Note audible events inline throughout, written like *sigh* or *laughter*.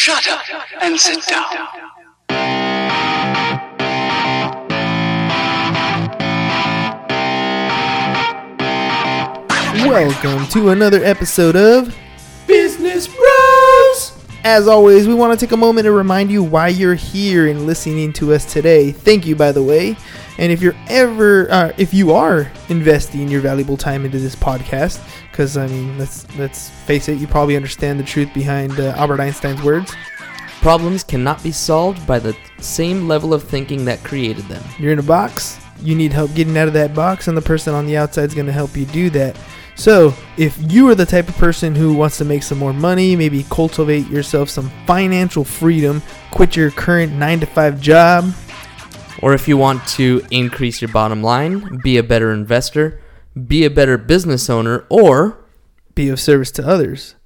Shut up and sit down. Welcome to another episode of Business Bros. As always, we want to take a moment to remind you why you're here and listening to us today. Thank you, by the way. And if you're ever, uh, if you are investing your valuable time into this podcast, because I mean, let's let's face it, you probably understand the truth behind uh, Albert Einstein's words. Problems cannot be solved by the same level of thinking that created them. You're in a box. You need help getting out of that box, and the person on the outside is going to help you do that. So, if you are the type of person who wants to make some more money, maybe cultivate yourself some financial freedom, quit your current 9 to 5 job, Or if you want to increase your bottom line, be a better investor, be a better business owner, or be of service to others,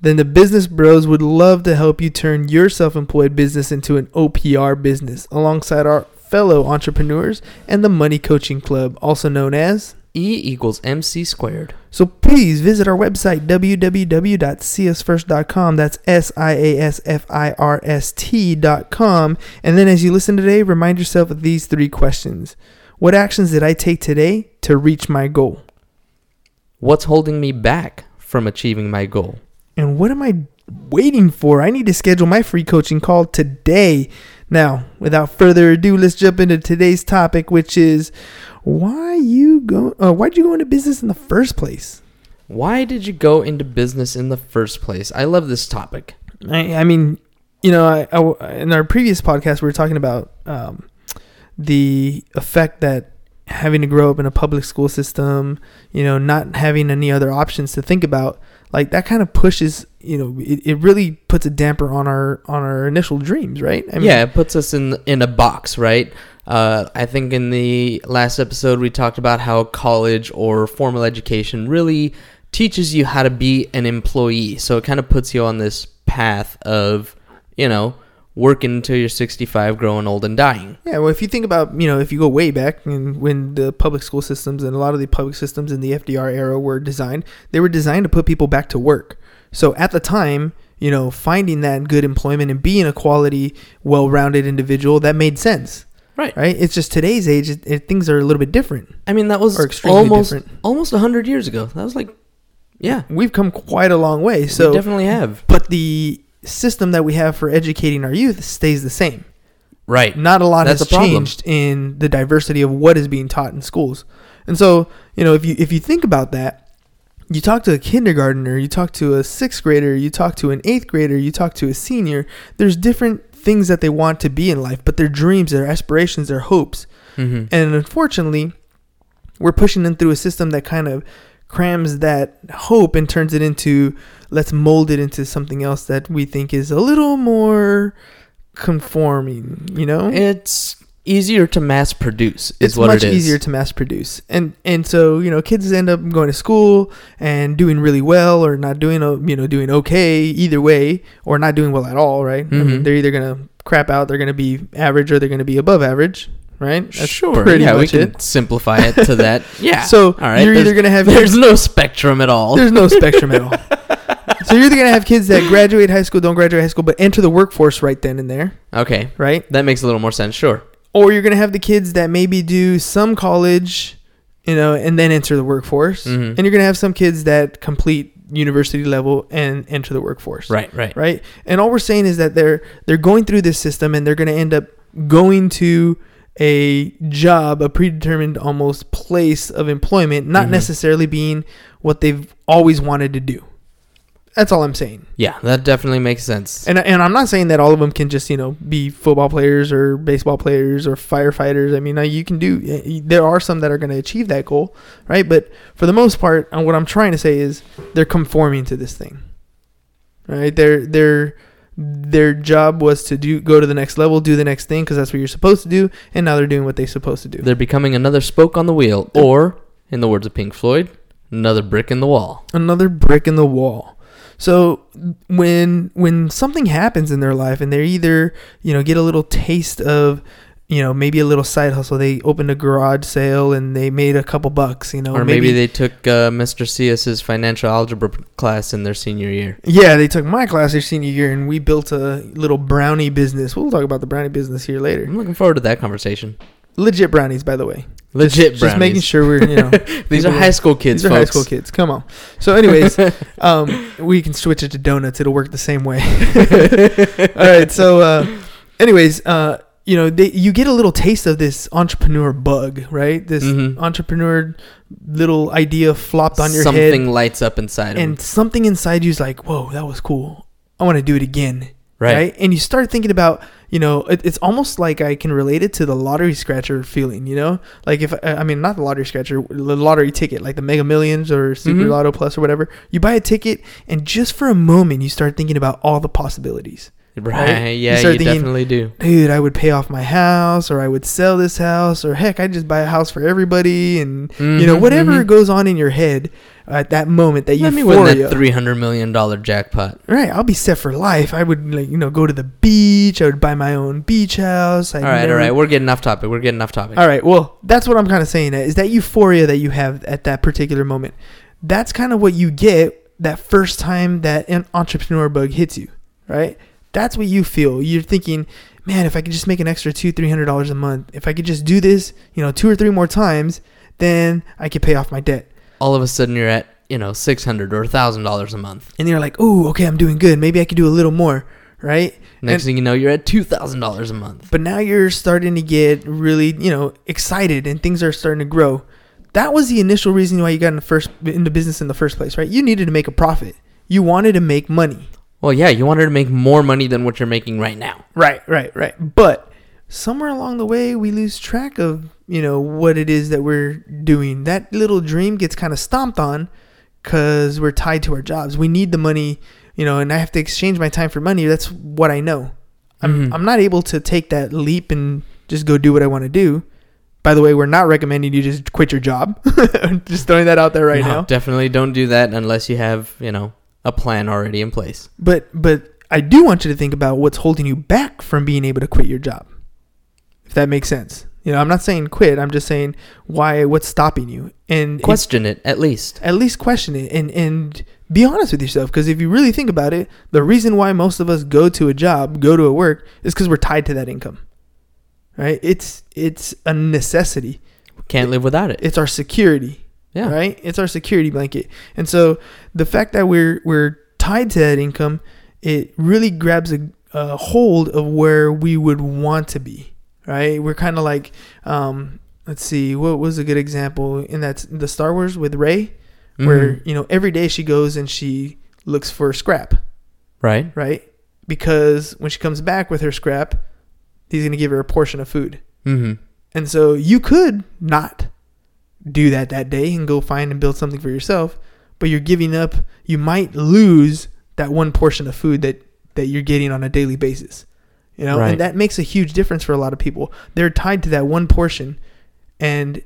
then the Business Bros would love to help you turn your self employed business into an OPR business alongside our fellow entrepreneurs and the Money Coaching Club, also known as. E equals MC squared. So please visit our website, www.siasfirst.com. That's S I A S F I R S T.com. And then as you listen today, remind yourself of these three questions What actions did I take today to reach my goal? What's holding me back from achieving my goal? And what am I waiting for? I need to schedule my free coaching call today. Now, without further ado, let's jump into today's topic, which is why you go? Uh, why'd you go into business in the first place? Why did you go into business in the first place? I love this topic. I, I mean, you know, I, I- in our previous podcast, we were talking about um, the effect that having to grow up in a public school system, you know, not having any other options to think about, like that kind of pushes, you know, it, it really puts a damper on our on our initial dreams, right? I yeah, it puts us in in a box, right? Uh, I think in the last episode we talked about how college or formal education really teaches you how to be an employee. So it kind of puts you on this path of, you know, working until you're 65, growing old and dying. Yeah, well, if you think about, you know, if you go way back and when the public school systems and a lot of the public systems in the FDR era were designed, they were designed to put people back to work. So at the time, you know, finding that good employment and being a quality, well-rounded individual, that made sense, Right. right? It's just today's age, it, it, things are a little bit different. I mean, that was almost different. almost 100 years ago. That was like, yeah, We've come quite a long way. So, we definitely have. but the system that we have for educating our youth stays the same. Right. not a lot That's has changed in the diversity of what is being taught in schools. And so, you know, if you if you think about that, you talk to a kindergartner, you talk to a sixth grader, you talk to an eighth grader, you talk to a senior. There's different things that they want to be in life, but their dreams, their aspirations, their hopes. hmm And unfortunately, we're pushing them through a system that kind of crams that hope and turns it into let's mold it into something else that we think is a little more conforming, you know? It's easier to mass produce. Is it's what much it is. easier to mass produce and and so you know kids end up going to school and doing really well or not doing o- you know doing okay either way or not doing well at all right? i mean Mhm. they're either gonna crap out they're gonna be average or they're gonna be above average right That's sure. pretty yeah, we much can it simplify it to that. *laughs* Yeah. so all right. you're either gonna have *laughs* there's no spectrum at all. there's no spectrum at all *laughs* so you're either gonna have kids that graduate high school don't graduate high school but enter the workforce right then and there Okay, right that makes a little more sense. Sure. Or you're gonna have the kids that maybe do some college, you know, and then enter the workforce, Mhm. and you're gonna have some kids that complete university level and enter the workforce. Right. Right. Right. And all we're saying is that they're they're going through this system and they're gonna end up going to a job, a predetermined almost place of employment, not Mhm. necessarily being what they've always wanted to do. That's all I'm saying. Yeah, that definitely makes sense. And and I'm not saying that all of them can just you know be football players or baseball players or firefighters. I mean, you can do. There are some that are going to achieve that goal, right? But for the most part, uh, what I'm trying to say is they're conforming to this thing, right? Their their their job was to do go to the next level, do the next thing because that's what you're supposed to do, and now they're doing what they're supposed to do. They're becoming another spoke on the wheel, or, in the words of Pink Floyd, another brick in the wall. another brick in the wall. So when when something happens in their life and they either you know get a little taste of you know, maybe a little side hustle. They opened a garage sale and they made a couple bucks, you know. or maybe, they took uh, Mr. Sias's financial algebra class in their senior year. Yeah, they took my class their senior year and we built a little brownie business. We'll talk about the brownie business here later. I'm looking forward to that conversation. Legit brownies, by the way. Legit Just making sure we're, you know, *laughs* These are people- high school kids, These are high school kids. Come on. So, anyways, *laughs* um, we can switch it to donuts. It'll work the same way. *laughs* All right. So, uh, anyways, uh, you know, they, you get a little taste of this entrepreneur bug, right? This Mhm. entrepreneur little idea flopped on your Something head, Something lights up inside of you. and them. something inside you is like, "Whoa, that was cool. I want to do it again." Right. right? And you start thinking about, you know, it, it's almost like I can relate it to the lottery scratcher feeling, you know, like if I mean not the lottery scratcher, the lottery ticket, like the Mega Millions or Super Mhm. Lotto Plus or whatever. You buy a ticket, and just for a moment, you start thinking about all the possibilities. Right. *laughs* You Yeah, start you thinking- definitely do. Dude, I would pay off my house, or I would sell this house, or heck, I'd just buy a house for everybody, and you know Mhm, whatever mhm. goes on in your head Uh, at that moment that Let me win euphoria. that three hundred million dollar jackpot. Right, I'll be set for life. I would like you know go to the beach. I would buy my own beach house. I'd all right, never- all right. We're getting off topic. We're getting off topic. all right. Well, that's what I'm kind of saying. Is that euphoria that you have at that particular moment? That's kind of what you get that first time that an entrepreneur bug hits you, right? That's what you feel. You're thinking, man, if I could just make an extra two, three hundred dollars a month, if I could just do this, you know, two or three more times, then I could pay off my debt. All of a sudden, you're at you know six hundred or thousand dollars a month. And you're like, oh, okay, I'm doing good. Maybe I could do a little more, right? Next And- thing you know, you're at two thousand dollars a month. But now you're starting to get really, you know, excited and things are starting to grow. That was the initial reason why you got in the first into business in the first place, right? You needed to make a profit. You wanted to make money. Well, yeah, you wanted to make more money than what you're making right now. Right, right, right. But somewhere along the way we lose track of, you know, what it is that we're doing. That little dream gets kind of stomped on cuz we're tied to our jobs. We need the money, you know, and I have to exchange my time for money. That's what I know. I'm Mhm. I'm not able to take that leap and just go do what I want to do. By the way, we're not recommending you just quit your job. *laughs* just throwing that out there right No, now. definitely don't do that unless you have you know a plan already in place. But but I do want you to think about what's holding you back from being able to quit your job. If that makes sense. You know, I'm not saying quit. I'm just saying why what's stopping you. And Question it at least. at least question it and and be honest with yourself because if you really think about it, the reason why most of us go to a job, go to a work is cuz we're tied to that income. Right? It's it's a necessity. We Can't live without it. It's our security. Yeah. right? It's our security blanket. And so the fact that we're we're tied to that income, it really grabs a, a hold of where we would want to be, right? We're kind of like, um, let's see, what was a good example in that the Star Wars with Rey, where Mhm. you know every day she goes and she looks for scrap, right. right? Because when she comes back with her scrap, he's gonna give her a portion of food. Mm-hmm. And so you could not do that that day and go find and build something for yourself, but you're giving up. You might lose that one portion of food that that you're getting on a daily basis. You know, Right. and that makes a huge difference for a lot of people. They're tied to that one portion and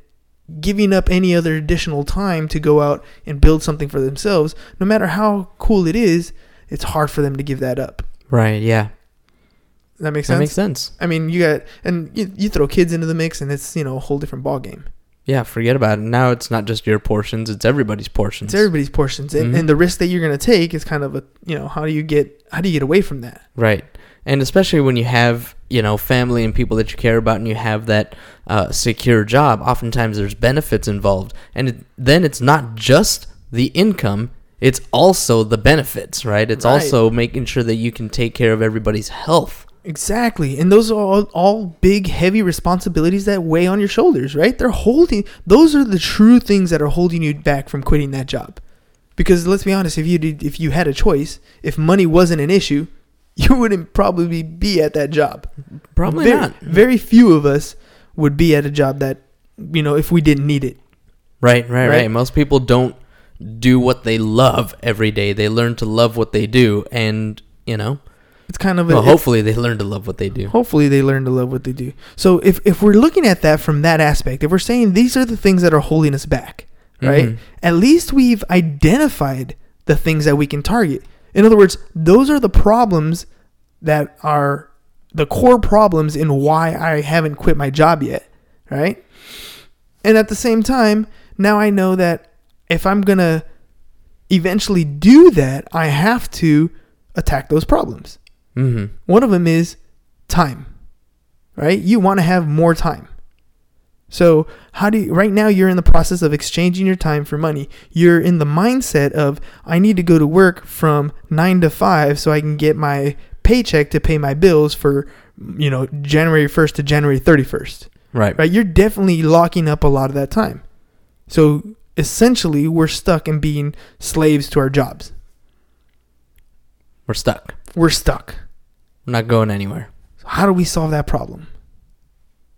giving up any other additional time to go out and build something for themselves, no matter how cool it is, it's hard for them to give that up. Right. Yeah. That makes sense? That makes sense. I mean, you got and you, you throw kids into the mix, and it's you know a whole different ball game. Yeah. Forget about it. Now it's not just your portions; it's everybody's portions. It's everybody's portions, and, Mhm. and the risk that you're going to take is kind of a you know how do you get how do you get away from that? Right. And especially when you have, you know, family and people that you care about and you have that uh, secure job, oftentimes there's benefits involved. And it, then it's not just the income, it's also the benefits, right? It's Right. also making sure that you can take care of everybody's health. Exactly, and those are all, all big, heavy responsibilities that weigh on your shoulders, right? They're holding. Those are the true things that are holding you back from quitting that job. Because let's be honest, if you did, if you had a choice, if money wasn't an issue, you wouldn't probably be at that job. Probably very, not. Very few of us would be at a job that you know if we didn't need it. Right, right, Right? right, Most people don't do what they love every day. They learn to love what they do. And, you know, It's kind of a, well, hopefully they learn to love what they do. hopefully they learn to love what they do. So if if we're looking at that from that aspect, if we're saying these are the things that are holding us back, right? Mhm. At least we've identified the things that we can target. In other words, those are the problems that are the core problems in why I haven't quit my job yet, right? And at the same time, now I know that if I'm going to eventually do that, I have to attack those problems. Mm-hmm. One of them is time, right? You want to have more time. So, how do you, right now you're in the process of exchanging your time for money. You're in the mindset of, I need to go to work from nine to five so I can get my paycheck to pay my bills for, you know, January 1st to January 31st, Right. right? You're definitely locking up a lot of that time. So, essentially, we're stuck in being slaves to our jobs. We're stuck. We're stuck. We're not going anywhere. So how do we solve that problem?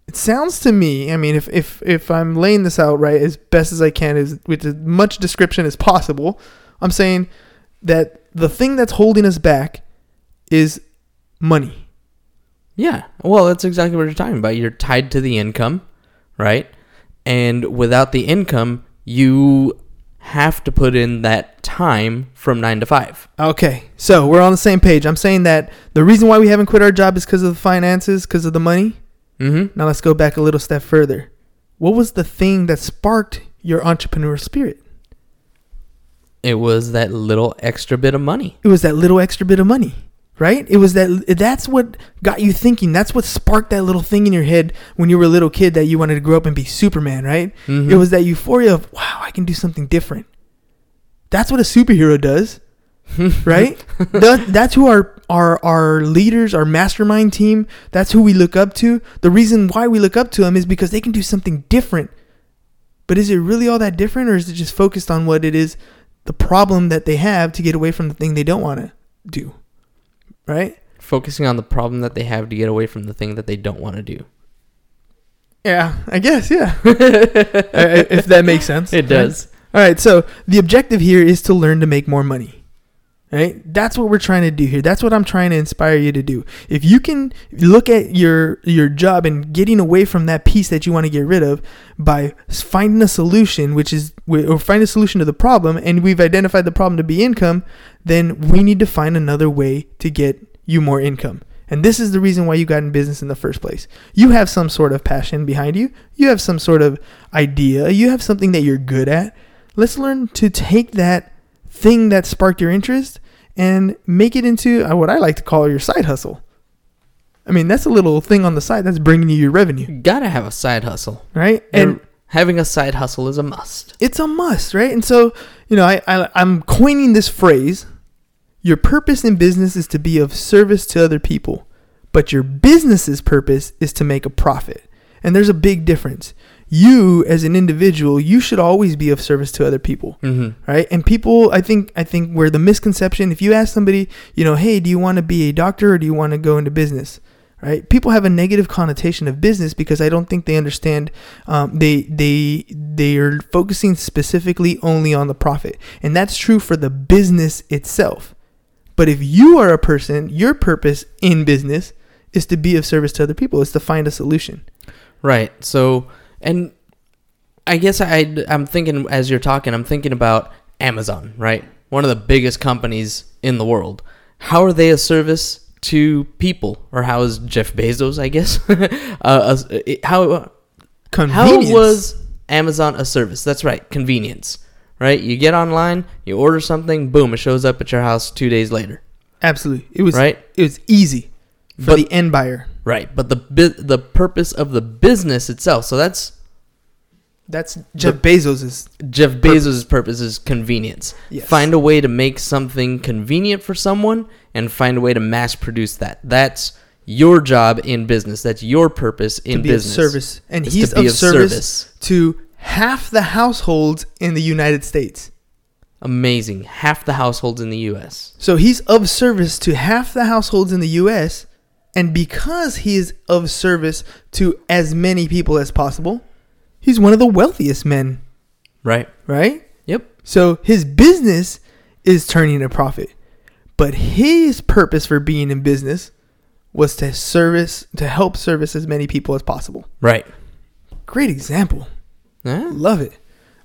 It sounds to me, I mean, if, if, if I'm laying this out right as best as I can, is with as much description as possible, I'm saying that the thing that's holding us back is money. Yeah. Well, that's exactly what you're talking about. You're tied to the income, right? And without the income, you have to put in that time from nine to five. Okay, so we're on the same page. I'm saying that the reason why we haven't quit our job is because of the finances, because of the money. Mm-hmm. Now let's go back a little step further. What was the thing that sparked your entrepreneur spirit? It was that little extra bit of money. it was that little extra bit of money right it was that that's what got you thinking that's what sparked that little thing in your head when you were a little kid that you wanted to grow up and be superman right Mhm. it was that euphoria of wow i can do something different that's what a superhero does *laughs* right? That, that's who our, our our leaders our mastermind team that's who we look up to. The reason why we look up to them is because they can do something different. But is it really all that different or is it just focused on what it is the problem that they have to get away from the thing they don't want to do? Right? Focusing on the problem that they have to get away from the thing that they don't want to do. yeah i guess yeah. *laughs* If that makes sense It does. all right so the objective here is to learn to make more money right that's what we're trying to do here that's what i'm trying to inspire you to do if you can look at your your job and getting away from that piece that you want to get rid of by finding a solution which is or find a solution to the problem and we've identified the problem to be income then we need to find another way to get you more income and this is the reason why you got in business in the first place. You have some sort of passion behind you. You have some sort of idea. You have something that you're good at. Let's learn to take that thing that sparked your interest and make it into uh, what I like to call your side hustle. I mean, that's a little thing on the side that's bringing you your revenue, You gotta have a side hustle. right? And And having a side hustle is a must. it's a must, right? And so, you know, I, I I'm coining this phrase. Your purpose in business is to be of service to other people, but your business's purpose is to make a profit. And there's a big difference. You as an individual, you should always be of service to other people Mm-hmm. right? And people, I think, I think where the misconception, if you ask somebody, you know, hey, do you want to be a doctor or do you want to go into business? Right? People have a negative connotation of business because I don't think they understand. Um, they they they are focusing specifically only on the profit, and that's true for the business itself. But if you are a person, your purpose in business is to be of service to other people. Is to find a solution. Right. So, and I guess I I'm thinking as you're talking, I'm thinking about Amazon, right? One of the biggest companies in the world. How are they a service to people, or how is Jeff Bezos? I guess. *laughs* uh, how Convenience. how was Amazon a service? That's right, convenience. Right? You get online, you order something, boom, it shows up at your house two days later. absolutely? It was Right? It was easy for But- the end buyer. Right. But the the purpose of the business itself. So that's That's Jeff Bezos's Jeff Bezos' purpose is convenience. Yes. Find a way to make something convenient for someone and find a way to mass produce that. That's your job in business. That's your purpose in to be business. of service, and he's of, of service, service. to half the households in the United States. Amazing. Half the households in the U.S. So he's of service to half the households in the U.S. And because he is of service to as many people as possible, he's one of the wealthiest men, Right. right? Yep. So his business is turning a profit, but his purpose for being in business was to service to help service as many people as possible. Right. Great example. Yeah. Love it.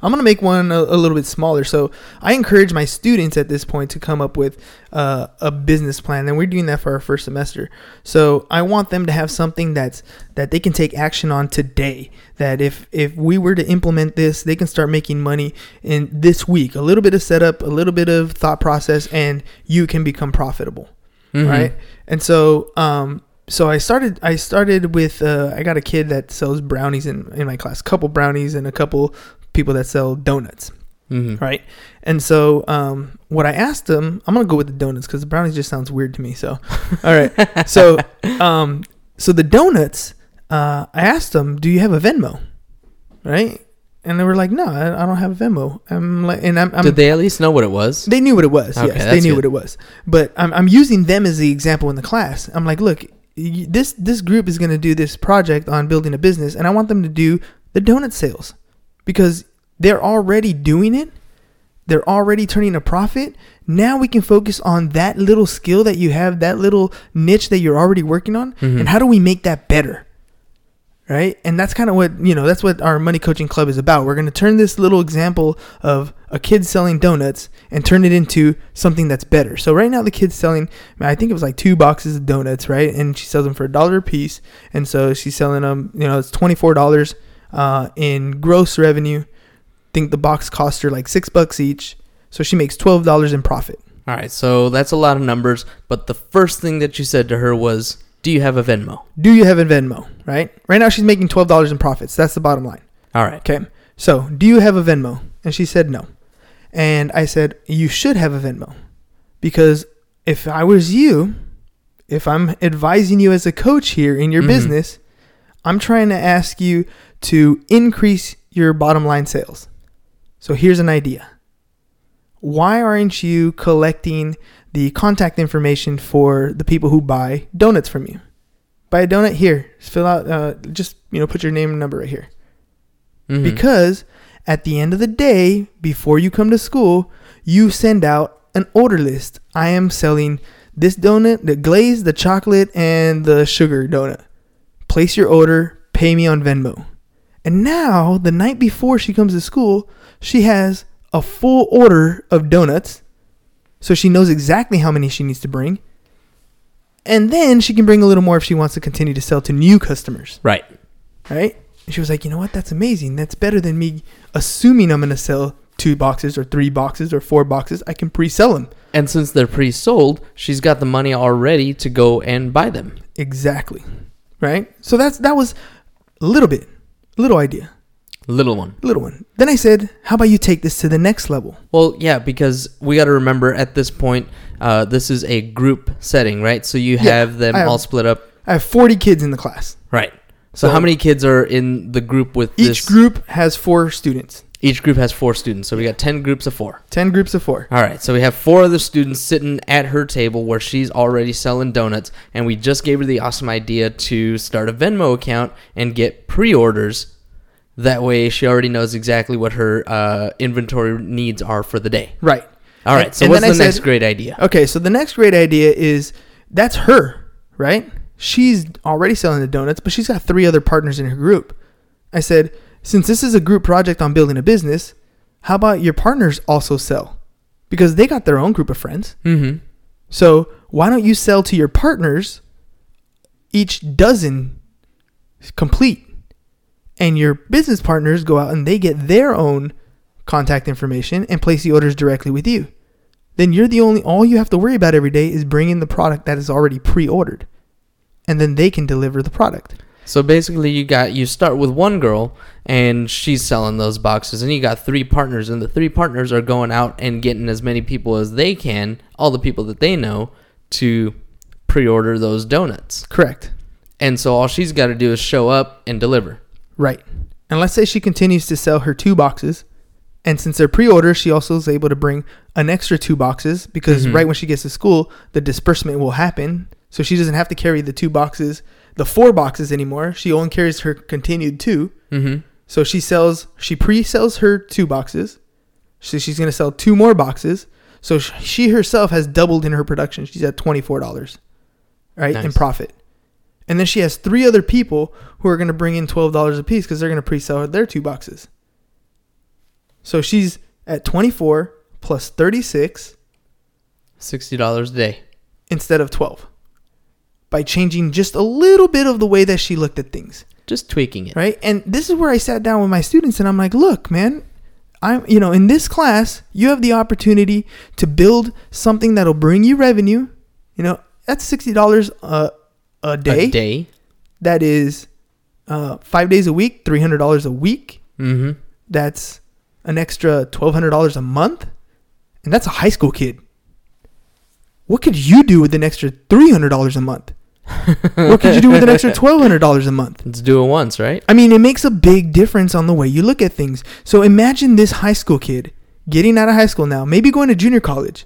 I'm gonna make one a, a little bit smaller. So I encourage my students at this point to come up with uh, a business plan, and we're doing that for our first semester. So I want them to have something that's that they can take action on today. That if if we were to implement this, they can start making money in this week. A little bit of setup, a little bit of thought process, and you can become profitable Mhm. right? And so, um, so I started. I started with. Uh, I got a kid that sells brownies in in my class. A couple brownies and a couple people that sell donuts, Mhm. right? And so, um, what I asked them, I'm gonna go with the donuts because the brownies just sounds weird to me. So, *laughs* all right. so, um, so the donuts. Uh, I asked them, "Do you have a Venmo?" Right? And they were like, "No, I, I don't have a Venmo." I'm like, and I'm, I'm Did they at least know what it was? they knew what it was. Okay, yes, they knew good. what it was. But I'm, I'm using them as the example in the class. I'm like, look, this this group is going to do this project on building a business, and I want them to do the donut sales because they're already doing it. They're already turning a profit. Now we can focus on that little skill that you have, that little niche that you're already working on, Mhm. and how do we make that better? Right? And that's kind of what you know. That's what our money coaching club is about. We're going to turn this little example of a kid selling donuts and turn it into something that's better. So right now the kid's selling. I think it was like two boxes of donuts, right? And she sells them for a dollar a piece. And so she's selling them. You know, it's twenty four dollars uh, in gross revenue. think the box cost her like six bucks each. So she makes twelve dollars in profit. All right, so that's a lot of numbers. But the first thing that you said to her was, "Do you have a Venmo?" Do you have a Venmo? Right. Right now she's making twelve dollars in profits. That's the bottom line. All right. Okay. So, do you have a Venmo? And she said no. And I said, You should have a Venmo. Because if I was you, if I'm advising you as a coach here in your Mhm. business, I'm trying to ask you to increase your bottom line sales. So, here's an idea Why aren't you collecting the contact information for the people who buy donuts from you? Buy a donut here. Just fill out, uh, just, you know, put your name and number right here Mhm. because at the end of the day, before you come to school, you send out an order list. I am selling this donut, the glaze, the chocolate, and the sugar donut. Place your order, pay me on Venmo. And now, the night before she comes to school, she has a full order of donuts. So she knows exactly how many she needs to bring. And then she can bring a little more if she wants to continue to sell to new customers right. right? And she was like, you know what? That's amazing. That's better than me assuming I'm gonna sell two boxes or three boxes or four boxes. I can pre-sell them. And since they're pre-sold, she's got the money already to go and buy them. Exactly, right? So that's that was a little bit, A little idea, Little one. little one. Then I said, how about you take this to the next level? Well, yeah, because we got to remember at this point, uh, this is a group setting, right? So you Yeah, have them have- all split up, I have 40 kids in the class. right? So, So- how many kids are in the group with Each this? group has four students. Each group has four students, so we got ten groups of four. 10 groups of four. All right, so we have four other students sitting at her table where she's already selling donuts, and we just gave her the awesome idea to start a Venmo account and get pre-orders. That way, she already knows exactly what her uh, inventory needs are for the day. Right. All right, And- so and what's the I next said- great idea? Okay, so the next great idea is that's her, right? She's already selling the donuts, but she's got three other partners in her group. I said, since this is a group project on building a business, how about your partners also sell? Because they got their own group of friends. Mm-hmm. So why don't you sell to your partners each dozen complete? And your business partners go out and they get their own contact information and place the orders directly with you. Then you're the only, all you have to worry about every day is bringing the product that is already pre ordered. And then they can deliver the product. So basically, you got you start with one girl, and she's selling those boxes, and you got three partners, and the three partners are going out and getting as many people as they can, all the people that they know, to pre-order those donuts. Correct. And so all she's got to do is show up and deliver. Right. And let's say she continues to sell her two boxes. And since they're pre order, she also is able to bring an extra two boxes because Mhm. right when she gets to school, the disbursement will happen. So she doesn't have to carry the two boxes, the four boxes anymore. She only carries her continued two. Mm-hmm. So she sells, she pre sells her two boxes. So she's going to sell two more boxes. So she herself has doubled in her production. She's at $24, right, in profit. And then she has three other people who are going to bring in $12 a piece because they're going to pre sell their two boxes. So she's at 24 plus 36 Sixty dollars a day. instead of 12 by changing just a little bit of the way that she looked at things. Just tweaking it. right and this is where i sat down with my students and i'm like look man i'm you know in this class you have the opportunity to build something that'll bring you revenue you know that's $60 a, a day A day. that is uh, five days a week $300 a week Mm-hmm. that's an extra $1200 a month and that's a high school kid what could you do with an extra $300 a month what could you do with an extra *laughs* $1200 a month Let's do it once, right? I mean, it makes a big difference on the way you look at things. So imagine this high school kid getting out of high school now, maybe going to junior college.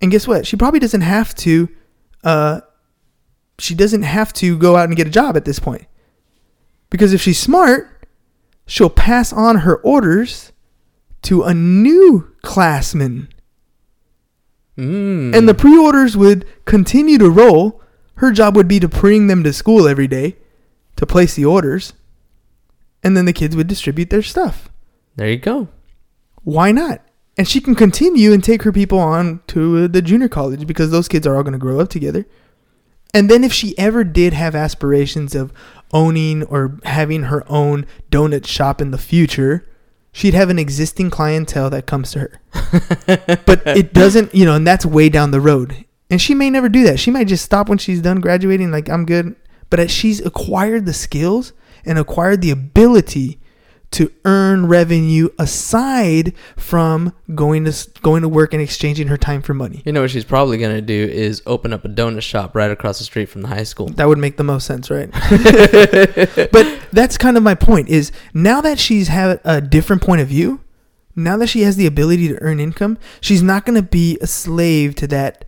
And guess what? She probably doesn't have to uh she doesn't have to go out and get a job at this point. Because if she's smart, she'll pass on her orders to a new classman. Mm. And the pre-orders would continue to roll. Her job would be to bring them to school every day to place the orders. And then the kids would distribute their stuff. there you go. Why not? And she can continue and take her people on to the junior college because those kids are all going to grow up together. And then if she ever did have aspirations of owning or having her own donut shop in the future, she'd have an existing clientele that comes to her. *laughs* but it doesn't, you know, and that's way down the road. And she may never do that. She might just stop when she's done graduating, like, I'm good. But as she's acquired the skills and acquired the ability to earn revenue aside from going to going to work and exchanging her time for money. You know what she's probably gonna do is open up a donut shop right across the street from the high school. That would make the most sense, right? *laughs* but that's kind of my point is now that she's had a different point of view, now that she has the ability to earn income, she's not going to be a slave to that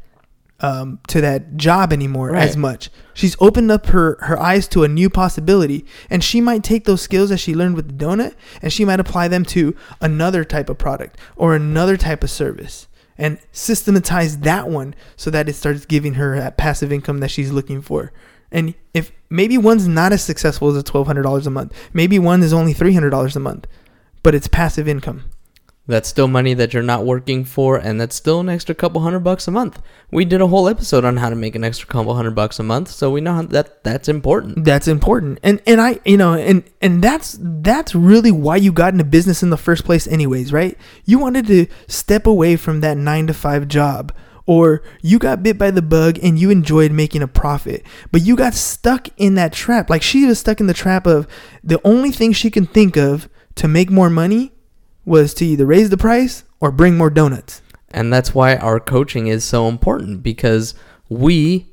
um, to that job anymore as much. She's opened up her her eyes to a new possibility, and she might take those skills that she learned with the donut, and she might apply them to another type of product or another type of service, and systematize that one so that it starts giving her that passive income that she's looking for. And if maybe one's not as successful as a twelve hundred dollars a month, maybe one is only three hundred dollars a month, but it's passive income. That's still money that you're not working for, and that's still an extra couple hundred bucks a month. We did a whole episode on how to make an extra couple hundred bucks a month, so we know that that's important. That's important. And and I you know and and that's that's really why you got into business in the first place anyways, right? You wanted to step away from that 9 to 5 job or you got bit by the bug and you enjoyed making a profit, but you got stuck in that trap. Like she was stuck in the trap of the only thing she can think of to make more money was to either raise the price or bring more donuts. And that's why our coaching is so important because we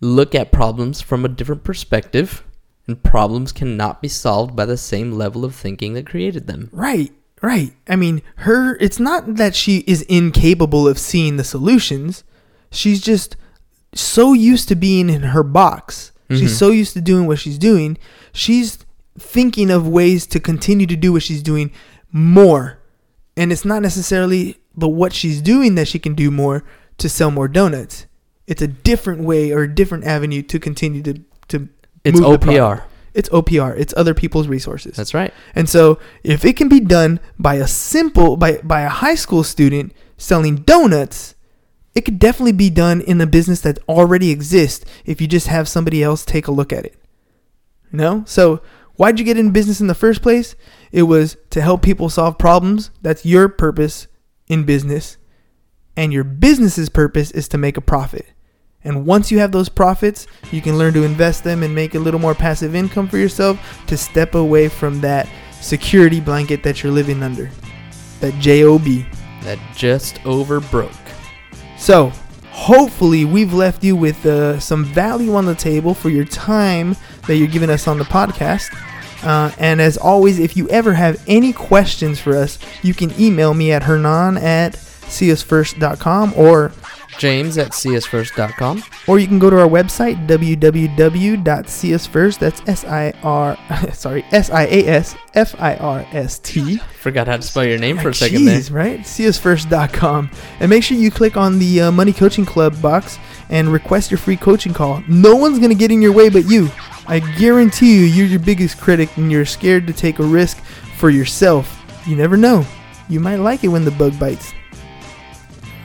look at problems from a different perspective, and problems cannot be solved by the same level of thinking that created them. Right, right. I mean, her, it's not that she is incapable of seeing the solutions. She's just so used to being in her box. She's Mhm. so used to doing what she's doing. She's thinking of ways to continue to do what she's doing more. And it's not necessarily the what she's doing that she can do more to sell more donuts. It's a different way or a different avenue to continue to to It's move the product. OPR. It's OPR. It's other people's resources. That's right. And so, if it can be done by a simple by by a high school student selling donuts, it could definitely be done in a business that already exists if you just have somebody else take a look at it. You know? So, why'd you get in business in the first place? It was to help people solve problems. That's your purpose in business. And your business's purpose is to make a profit. And once you have those profits, you can learn to invest them and make a little more passive income for yourself to step away from that security blanket that you're living under. That JOB. That just over broke. So, hopefully, we've left you with uh, some value on the table for your time that you're giving us on the podcast. Uh, and as always, if you ever have any questions for us, you can email me at hernan at siasfirst.com or James at siasfirst.com. or you can go to our website www.siasfirst that's s-i-r *laughs* sorry s-i-a-s-f-i-r-s-t Forgot how to spell your name for a second there. Jeez, right siasfirst.com and make sure you click on the uh, money coaching club box and request your free coaching call. No one's going to get in your way but you. I guarantee you you're your biggest critic and you're scared to take a risk for yourself. You never know. You might like it when the bug bites.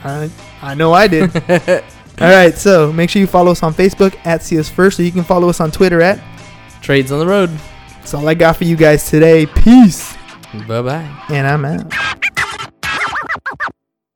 I, I know I did. *laughs* All right, so make sure you follow us on Facebook at Us First, or you can follow us on Twitter at. Trades on the road. That's all I got for you guys today. Peace, Bye bye. and I'm out.